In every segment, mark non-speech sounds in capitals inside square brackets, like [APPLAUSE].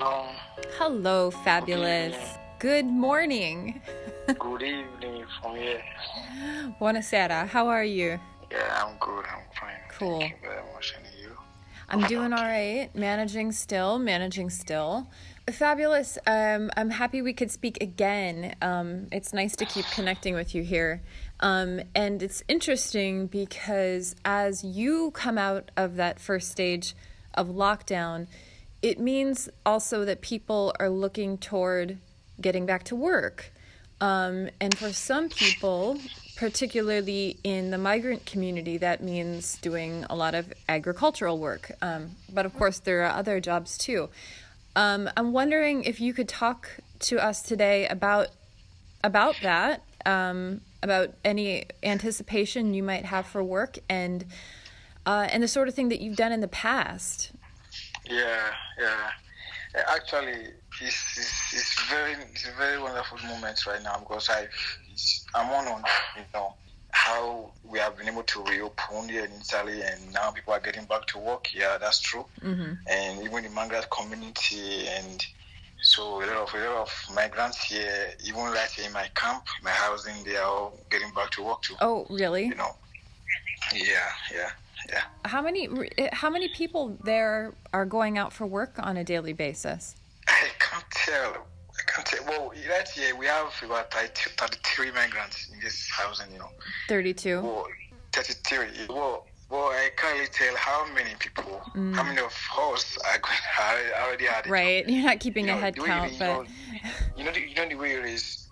Hello. Hello, fabulous. Good morning. [LAUGHS] Good evening from here. Buonasera. How are you? Yeah, I'm good. I'm fine. Cool. Thank you very much. And you? I'm doing all right. Managing still, managing still. Fabulous. Um, I'm happy we could speak again. Um, it's nice to keep connecting with you here. Um, and it's interesting because as you come out of that first stage of lockdown, it means also that people are looking toward getting back to work. Um, and for some people, particularly in the migrant community, that means doing a lot of agricultural work. Um, but of course, there are other jobs too. Um, I'm wondering if you could talk to us today about about that, um, about any anticipation you might have for work, and uh, and the sort of thing that you've done in the past. Yeah, yeah. Uh, Actually, it's, it's, it's very it's a very wonderful moment right now because I've I'm on on you know how we have been able to reopen here in Italy and now people are getting back to work. Yeah, that's true. Mm-hmm. And even the migrant community and so a lot of a lot of migrants here, even right here in my camp, my housing, they are all getting back to work too. Oh, really? You know. Yeah, yeah, yeah. How many eh, how many people there are going out for work on a daily basis? [LAUGHS] I can't tell. I can't tell. Well, right here we have about 30 33 migrants in this housing, you know. Thirty-two. Well, 33. Well, well, I can't really tell how many people, mm. how many of us are going, [LAUGHS] I already had it. Right. [LAUGHS] You're not keeping You a know, head the way count, is, but you know, the, you know the way it is.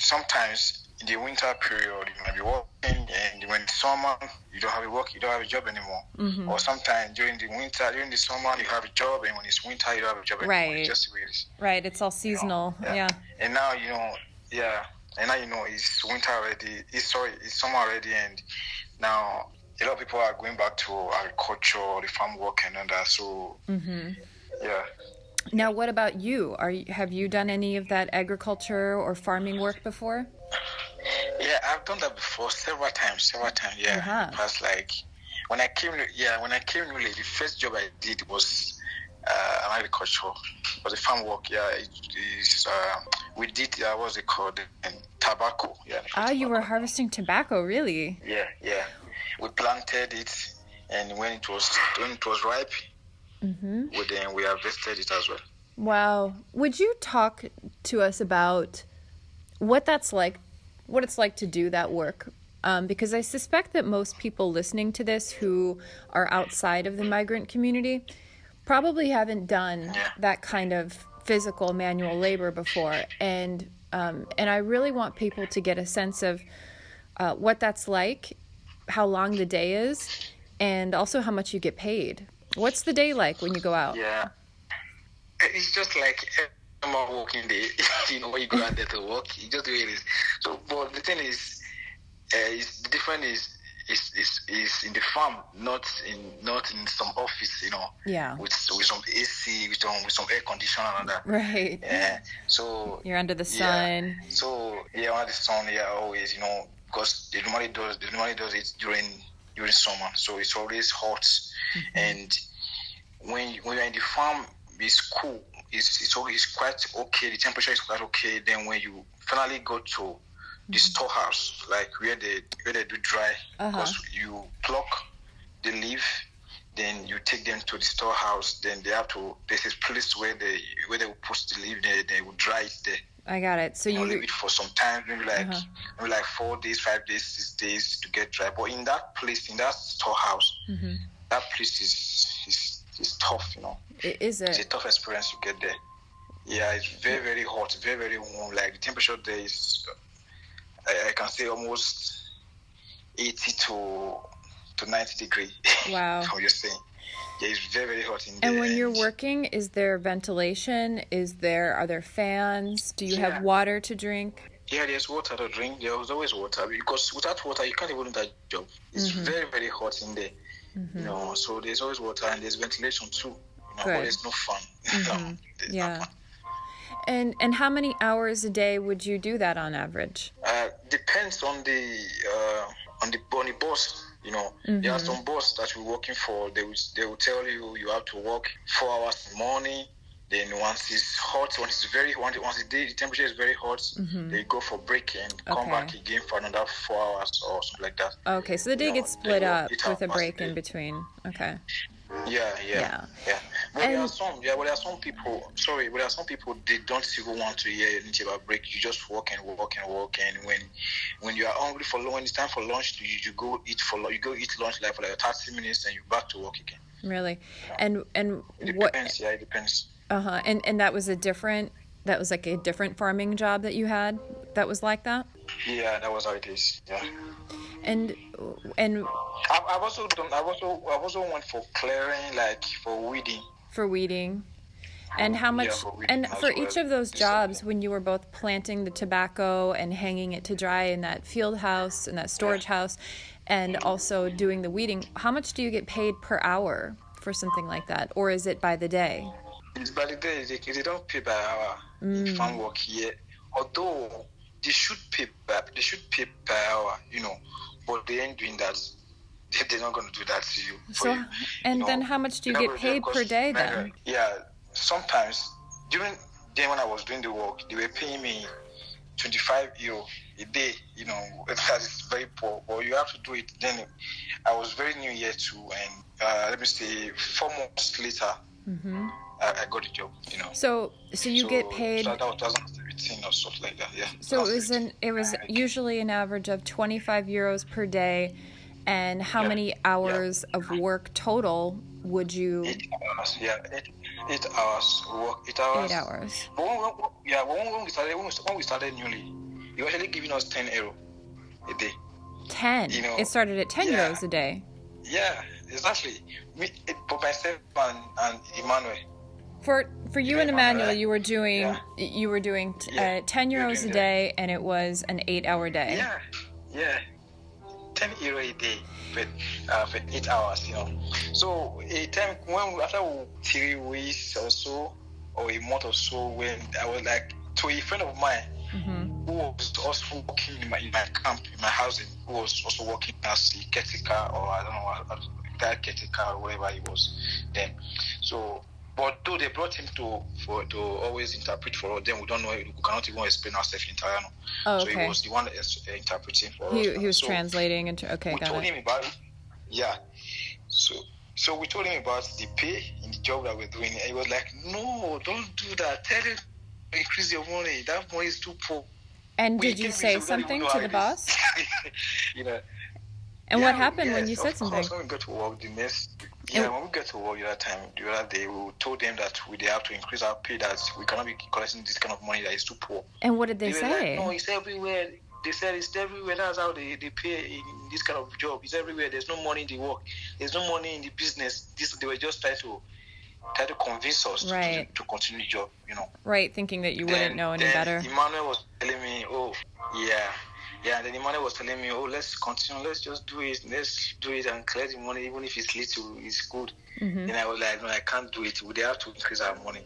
Sometimes in the winter period, you might be working, and when it's summer, you don't have a work, you don't have a job anymore. Mm-hmm. Or sometimes during the winter, during the summer, you have a job, and when it's winter, you don't have a job anymore. Right. It's just it is. right, it's all seasonal. Yeah. And now you know, yeah. And now you know it's winter already. It's sorry, it's summer already, and now a lot of people are going back to agriculture, the farm work, and all that. So hmm yeah. Now, what about you? Are you, have you done any of that agriculture or farming work before? Yeah, I've done that before several times, several times. Yeah, Uh-huh. past like when I came, yeah, when I came newly, the first job I did was uh, agriculture, was a farm work. Yeah, it. Uh, we did uh, what's it called? And tobacco. Yeah. Ah, you were harvesting tobacco, really? Yeah, yeah. We planted it, and when it was when it was ripe, Mm-hmm. we then we harvested it as well. Wow. Would you talk to us about what that's like, what it's like to do that work? Um, because I suspect that most people listening to this who are outside of the migrant community probably haven't done that kind of physical manual labor before, and um, and I really want people to get a sense of uh, what that's like, how long the day is, and also how much you get paid. What's the day like when you go out? Yeah, it's just like a normal working day. you know, when you go out there to work, it's just the way it is. So, but the thing is, uh, is the difference is. Is, is, is in the farm, not in not in some office, you know, Yeah. with with some AC, with some with some air conditioner and that. Right. Yeah. So You're under the sun. Yeah. So yeah, under the sun, yeah, always, you know, because they normally does they normally does it during during summer, so it's always hot, and when when you're in the farm, it's cool. It's it's always quite okay. The temperature is quite okay. Then when you finally go to the storehouse, like where they where they do dry, Uh-huh. because you pluck the leaf, then you take them to the storehouse. Then they have to. There's a place where they where they will put the leaf. They they will dry it there I got it. So you know, leave it for some time, maybe like Uh-huh. maybe like four days, five days, six days to get dry. But in that place, in that storehouse, Mhm. that place is is is tough. You know, I- is it's a tough experience to get there. Yeah, it's very very hot, very very warm. Like the temperature there is, I, I can say almost eighty to to ninety degree. [LAUGHS] Wow. How you're saying? Yeah, it's very very hot in there. And when you're working, is there ventilation? Is there are there fans? Do you Yeah. have water to drink? Yeah, there's water to drink. There's always water because without water, you can't even do that job. It's Mm-hmm. very, very hot in there. You know, so there's always water and there's ventilation too. You know, Good. Mm-hmm. but there's no fun. [LAUGHS] No, no Yeah. fun. And and how many hours a day would you do that on average? Uh, depends on the uh, on the on the boss. You know, there are some boss that you're working for. They will they will tell you you have to work four hours in the morning, Then once it's hot, once it's very once once the day the temperature is very hot, they go for break and come Mm-hmm. Back again for another four hours or something like that. Okay, so the day You know, gets split up with a break in between. Okay. Yeah, yeah, Yeah. yeah. But there are some, yeah, but there are some people. Sorry, but there are some people they don't even want to hear anything about break. You just walk and walk and walk, and when when you are hungry for lunch, when it's time for lunch, you, you go eat for you go eat lunch like for like thirty minutes, and you're back to work again. Really. And and It what depends. Yeah, it depends. uh-huh. And and that was a different that was like a different farming job that you had that was like that? Yeah, that was how it is. Yeah. And and I've, I've also done. I've also I've also went for clearing, like for weeding. For weeding. And how um, much Yeah, for and for each of those jobs when you were both planting the tobacco and hanging it to dry in that field house and that storage house and also doing the weeding, how much do you get paid per hour for something like that or is it by the day? It's by the day they, they don't pay by hour in farm mm. work here. Although they should pay by they should pay per hour, you know, but they ain't doing that. They, they're not gonna do that to you. So you, and you then know. how much do you get not gonna do it paid per day then? Yeah, sometimes during then when I was doing the work, they were paying me twenty five euro a day. You know, [LAUGHS] that is very poor, but you have to do it. Then I was very new here too, and uh, let me say four months later, I, I got a job. You know. Mm-hmm. So so you get paid So that was 2017 or something like that. Yeah. So it was an it was usually an average of 25 euros per day and how Yeah, many yeah. hours of work total would you eight hours. Yeah, eight, eight hours work. Eight hours. 8 hours. When, when, yeah, when, when we started, when we, started newly, were actually giving us 10 euro a day. 10. You know, it started at 10 yeah. euros a day. Yeah, exactly. Me, it, but myself and, and Emmanuel. For for you Yeah, and Emmanuel, right. you were doing Yeah. you were doing t- Yeah, uh, 10 we were euros a day and it was an 8-hour day. Yeah, yeah. 10 euro a day for, uh, for eight hours, you know. So a time when after three weeks or so, or a month or so, when I was like to a friend of mine Mhm. who was also working in my, in my camp, in my housing, who was also working as a caretaker or I don't know, a that caretaker or whatever he was then. So, but though they brought him to for to always interpret for us, then we don't know, we cannot even explain ourselves in. Oh, So he was the one uh, interpreting for He us. he was so translating into okay, We got told it. him about it. Yeah. So so we told him about the pay in the job that we're doing. And he was like, No, don't do that. Tell him to increase your money. That money is too poor. And We did you say him so we don't something to the boss? [LAUGHS] you know. And Yeah, what happened when you said something? Course, when we got to work the next yeah, when we get to work the other time, the other day, we told them that we they have to increase our pay. That we cannot be collecting this kind of money that is too poor. And what did they were say? Like, no, it's everywhere. They said it's everywhere. That's how they, they pay in this kind of job. It's everywhere. There's no money in the work. There's no money in the business. This they were just trying to try to convince us to- Right. to, to continue the job. You know. right, thinking that you wouldn't know any then better. Emmanuel was telling me, oh yeah, yeah. Then Emmanuel was telling me, oh let's continue. Let's just do it. Let's do it and collect the money, even if it's little. It's good. Mhm. Then I was like, no, I can't do it. We have to increase our money.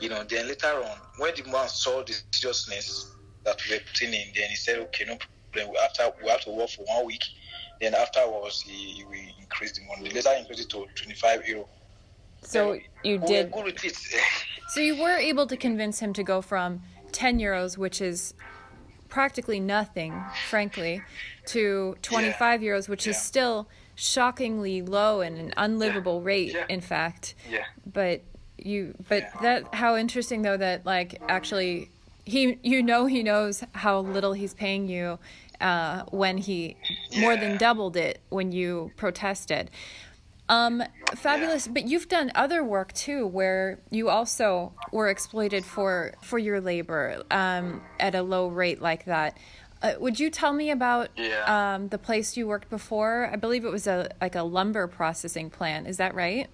You know, then later on, when the man saw the seriousness that we were putting in, then he said, okay, no problem. We After we have to work for one week. Then afterwards, he we increased the money. Later, increased it to 25 euro. So Then you we did good with it. [LAUGHS] So you were able to convince him to go from 10 euros, which is practically nothing, frankly, to 25 euros, which is still shockingly low and an unlivable rate, Yeah. in fact. yeah. But you, but Yeah. that how interesting though that like actually he you know he knows how little he's paying you uh, when he more than doubled it when you protested. Um, fabulous. But you've done other work too, where you also were exploited for for your labor um, at a low rate like that. Uh, would you tell me about Yeah. um, the place you worked before? I believe it was a like a lumber processing plant. Is that right?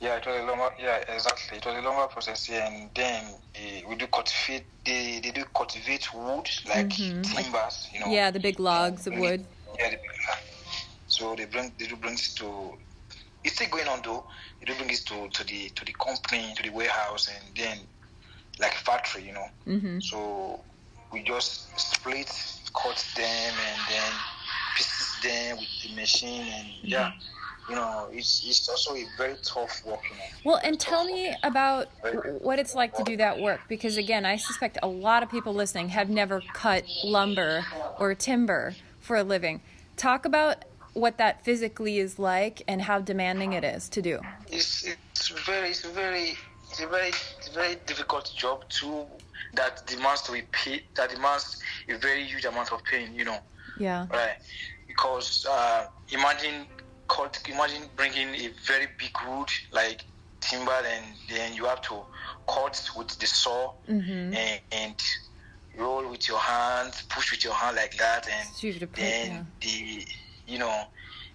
Yeah, it was a longer. Yeah, exactly. It was a lumber processing, and then uh, we do cultivate. They they do cultivate wood like timbers. You know. Mm-hmm. Yeah, the big logs of wood. yeah. The, so they bring they do bring to. It's still going on though. They do bring it to to the to the company to the warehouse and then like factory, you know. Mm-hmm. So we just split, cut them, and then pieces them with the machine, and yeah, you know, it's it's also a very tough work. You know. Well, and tell me about what it's like to do that work, because again, I suspect a lot of people listening have never cut lumber or timber for a living. Talk about what that physically is like and how demanding it is to do. It's it's very it's very it's a very it's a very difficult job too that demands to be paid that demands a very huge amount of pain. You know. Yeah. Right. Because uh, imagine cut imagine bringing a very big wood like timber and then you have to cut with the saw Mhm. and, and roll with your hands, push with your hand like that, and then yeah. the you know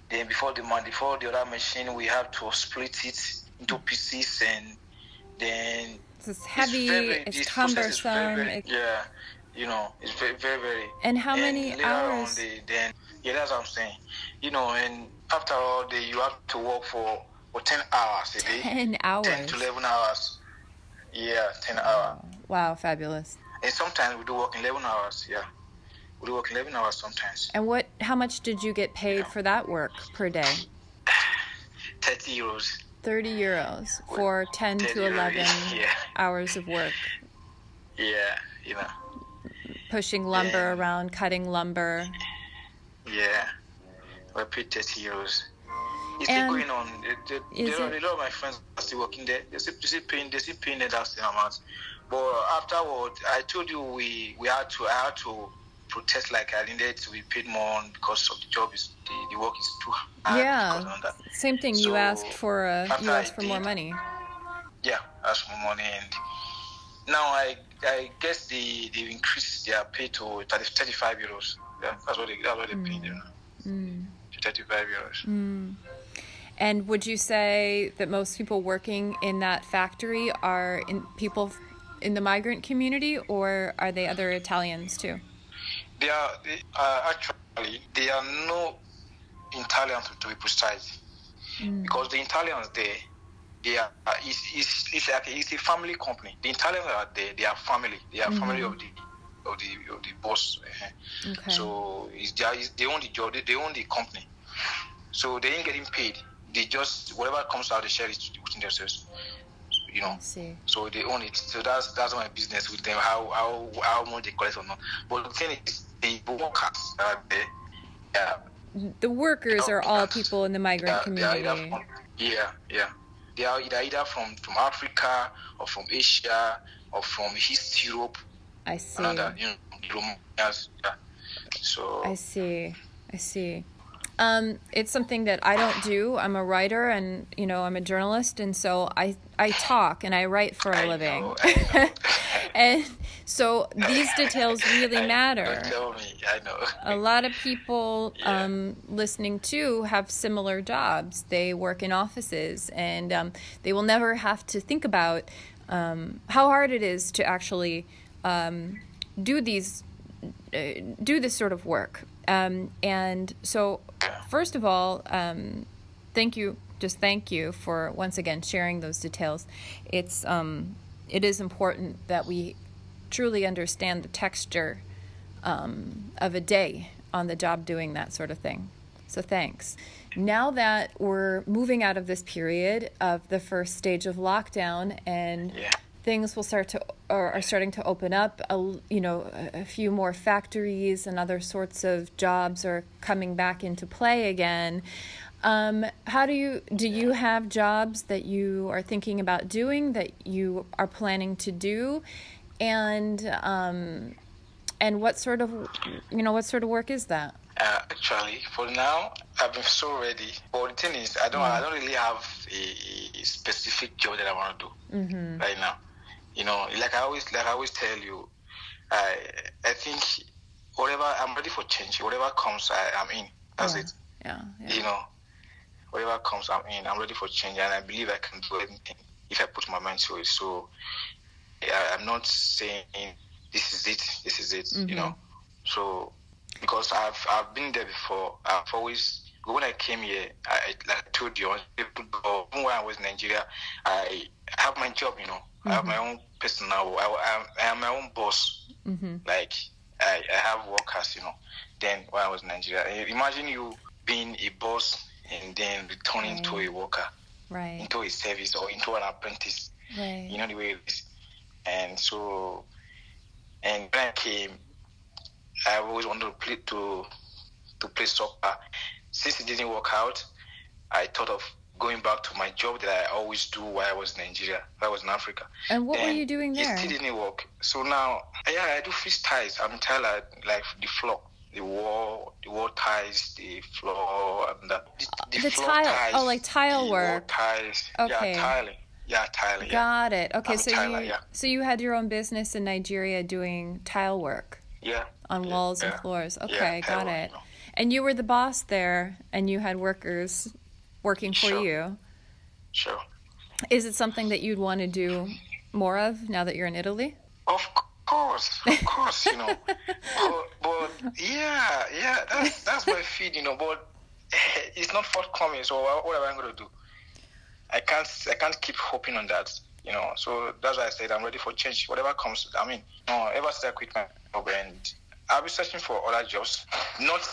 then before the man before the other machine we have to split it into pieces and then It's heavy, very, it's this process is very, cumbersome. very- it- yeah, you know, it's very, very, very. And how many later on hours? they- then, yeah, that's what I'm saying. You know, and after all, they, you have to work for, for 10 hours a day. 10 hours. 10 to 11 hours. Yeah, 10 hours. Wow, fabulous. And sometimes we do work 11 hours, yeah. We work 11 hours sometimes. And what? How much did you get paid for that work per day? [SIGHS] 30 euros. 30 euros for 10 to 30 euros, 11 yeah. [LAUGHS] hours of work. Yeah, you know. Pushing lumber Yeah. around, cutting lumber. Yeah, we paid 30 euros. It's And still going on. The, the, is the, a lot of my friends are still working there. They still, they still paying. They still paying that same amount. But afterward, I told you we we had to. I had to protest like I needed to be paid more because of the job is the, the work is too hard. Yeah. because of that. Same thing. You So, asked for uh, you asked for more money. Yeah, that's more money and now I I guess they they increased their pay to 30, 35 euros. Yeah, that's what they that's what they pay them. Mm. 35 euros. Mm. And would you say that most people working in that factory are in people in the migrant community, or are they other Italians too? They are they are actually they are no Italians to be precise because the Italians there they are uh, it's, it's, it's like it's a family company. The Italians are there, they are family. They are family of the of the of the boss. eh. Okay. So it's their, it's, they own the job, they, they own the company. So they ain't getting paid. They just whatever comes out, they share it within themselves. You know. See. So they own it. So that's that's my business with them. How how how much they collect or not. But the thing is, the workers are there. Yeah, The workers are all people in the migrant are, they are community. from, yeah, yeah. They are either, either from from Africa or from Asia or from East Europe. I see. Another, you know, Romanians. Yeah. So I see. I see. Um, it's something that I don't do. I'm a writer, and you know, I'm a journalist, and so I I talk and I write for a living. know, [LAUGHS] know. and so these details really [LAUGHS] I- matter. Tell me. I know. A lot of people Yeah. um, listening to have similar jobs. They work in offices, and um, they will never have to think about um, how hard it is to actually um, do these uh, do this sort of work. Um, and so, first of all, um, thank you. Just thank you for once again sharing those details. It's um, it is important that we truly understand the texture um, of a day on the job doing that sort of thing. So thanks. Now that we're moving out of this period of the first stage of lockdown and Yeah. Things will start to or are starting to open up, a, you know, a, few more factories and other sorts of jobs are coming back into play again. Um, how do you do you have jobs that you are thinking about doing that you are planning to do and um, and what sort of you know what sort of work is that Uh, actually, for now, I've been so ready. But the thing is, I don't, I don't really have a, a specific job that I want to do mm-hmm. right now. You know, like I always, like I always tell you, I, I think whatever I'm ready for change. Whatever comes, I, I'm in. That's Yeah. it. yeah, yeah. You know, whatever comes, I'm in. I'm ready for change, and I believe I can do anything if I put my mind to it. So, yeah, I'm not saying this is it. This is it. You Mhm. know, so because I've I've been there before. I've always when I came here, I like I told you, even when I was in Nigeria, I have my job. You know, I have my own personal. I, I, I am my own boss. Mm-hmm. Like I, I have workers. You know. Then when I was in Nigeria, imagine you being a boss and then returning Right. into a worker, Right. into a service or into an apprentice. Right. You know the way it is. And so, and when I came, I always wanted to play to to play soccer. Since it didn't work out, I thought of going back to my job that I always do while I was in Nigeria, I was in Africa. And what were you doing there? It still didn't work. So now, yeah, I do fish ties. I'm tiler, like the floor, the wall, the wall ties, the floor, and the, the, uh, the floor tile- oh, ties. oh, like tile the work. Wall ties. Okay. Yeah, tiling. Yeah, tiling. Yeah. Got it. Okay, I'm so tiler, you yeah. so you had your own business in Nigeria doing tile work yeah. on yeah, walls and floors. Okay, got it. know. And you were the boss there, and you had workers working for Sure. you. Sure. Is it something that you'd want to do more of now that you're in Italy? Of course, of course, you know. [LAUGHS] but, but yeah, yeah, that's that's my feed, you know. But [LAUGHS] it's not forthcoming. So what, am I going to do? I can't I can't keep hoping on that, you know. So that's why I said I'm ready for change. Whatever comes, I mean, no, ever since I quit my job and I'll be searching for other jobs. Not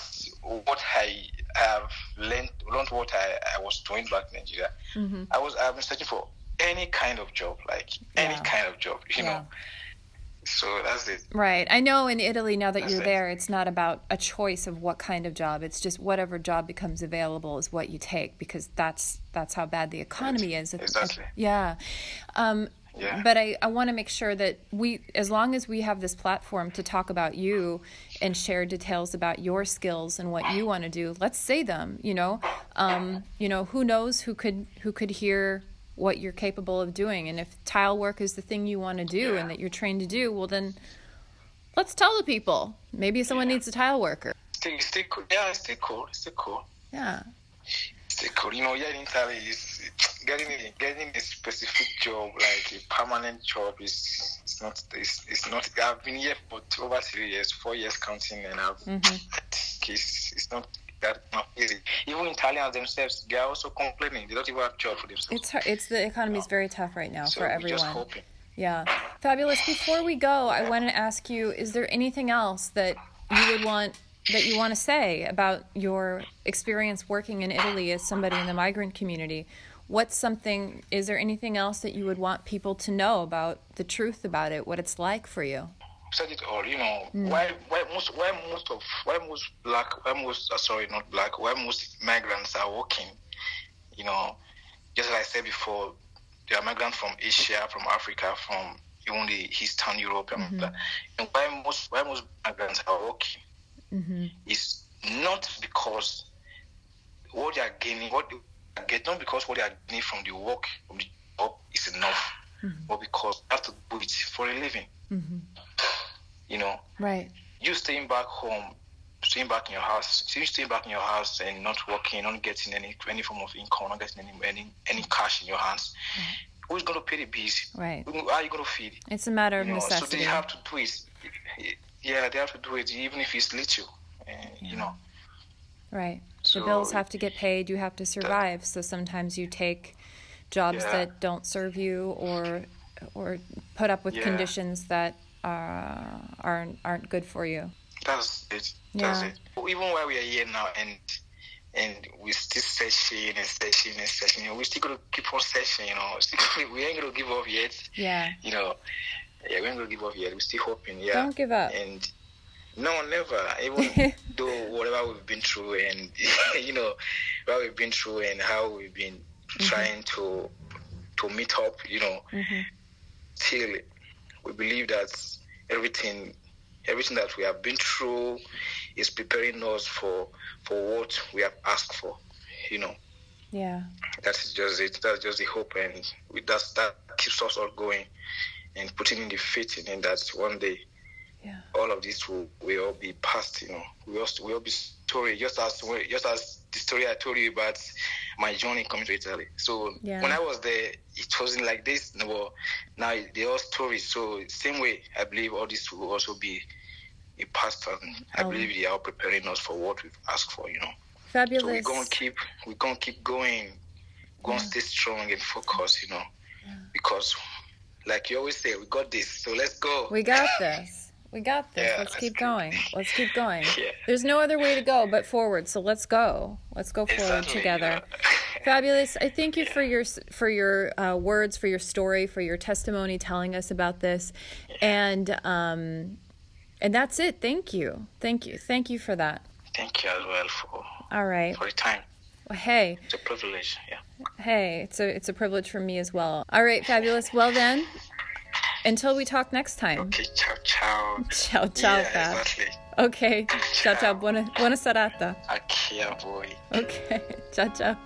what I have learned, learned what I, I was doing back in Nigeria. Mm-hmm. I was I've been searching for any kind of job, like any kind of job, you Yeah. know. So that's it. Right. I know in Italy now that That's you're it. there, it's not about a choice of what kind of job. It's just whatever job becomes available is what you take because that's that's how bad the economy is. Exactly. Yeah. Um, Yeah. But I, I want to make sure that we, as long as we have this platform to talk about you and share details about your skills and what you want to do, let's say them. You know, um, you know, who knows who could who could hear what you're capable of doing, and if tile work is the thing you want to do and that you're trained to do, well then, let's tell the people. Maybe someone needs a tile worker. Still, still cool. Yeah, it's still cool. It's still cool. Yeah. It's still cool. You know, yeah, in Italy, is getting a, getting a specific job, like a permanent job, is it's not it's, it's not. I've been here for two, over three years, four years counting, and I've Mhm. Think it's, it's not that not easy. Even Italians themselves, they are also complaining. They don't even have job for themselves. It's hard. It's the economy is very tough right now so for everyone. just hoping. Yeah. Fabulous. Before we go, I want to ask you is there anything else that you would want that you want to say about your experience working in Italy as somebody in the migrant community? What's something is there anything else that you would want people to know about the truth about it, what it's like for you? said it all. You know, why why most why most of why most black why most uh, sorry not black why most migrants are working. You know, just like I said before, they are migrants from Asia, from Africa, from even the Eastern Europe, and that. And why most why most migrants are working Mm-hmm. is not because what they are gaining, what getting, not because what they are gaining from the work of the job is enough, but because they have to do it for a living. Mm-hmm. You know, Right. you staying back home, staying back in your house, you staying back in your house and not working, not getting any any form of income, not getting any any, any cash in your hands. Who's going to pay the bills? Right. Who are you going to feed? It's a matter of You know, so necessity. they have to do it. Yeah, they have to do it, even if it's little. Uh, You know. Right. The bills have to get paid. You have to survive. So sometimes you take jobs Yeah. that don't serve you, or or put up with Yeah. conditions that uh, aren't aren't good for you. That's it. That's Yeah. it. Even while we are here now and and we're still searching and searching and searching, we're still gonna keep on searching, you know. [LAUGHS] We ain't gonna give up yet. Yeah. You know. Yeah, we ain't gonna give up yet. We're still hoping, yeah. Don't give up. And no, never. Even though whatever we've been through and [LAUGHS] you know, what we've been through and how we've been trying to to meet up, you know, Mhm. still we believe that everything everything that we have been through is preparing us for for what we have asked for you know Yeah. that's just it that's just the hope and that's that keeps us all going and putting in the faith in that one day Yeah. all of this will, will all be past you know we all will all be story just as just as the story i told you about my journey coming to italy so Yeah. when i was there it wasn't like this no now they all stories so same way i believe all this will also be a past and i Oh. believe they are preparing us for what we've asked for you know fabulous. so we're gonna keep we're gonna keep going gonna stay strong and focus you know because like you always say we got this so let's go We got this. We got this. Yeah, let's let's keep going. Let's keep [LAUGHS] going. Yeah. There's no other way to go but forward. So let's go. Let's go forward Exactly, together. yeah. [LAUGHS] Fabulous. I thank you for your for your uh, words, for your story, for your testimony, telling us about this, and um, and that's it. Thank you. Thank you. Thank you for that. Thank you as well for All right. for your time. Well, hey, It's a privilege. Yeah. hey. It's a it's a privilege for me as well. All right, fabulous. Well then, until we talk next time. Okay. Ciao, ciao. Ciao, ciao, Yeah, Fab. exactly. Okay. [LAUGHS] Ciao, ciao. Buona buona serata. Okay, boy. [LAUGHS] Okay. Ciao, ciao.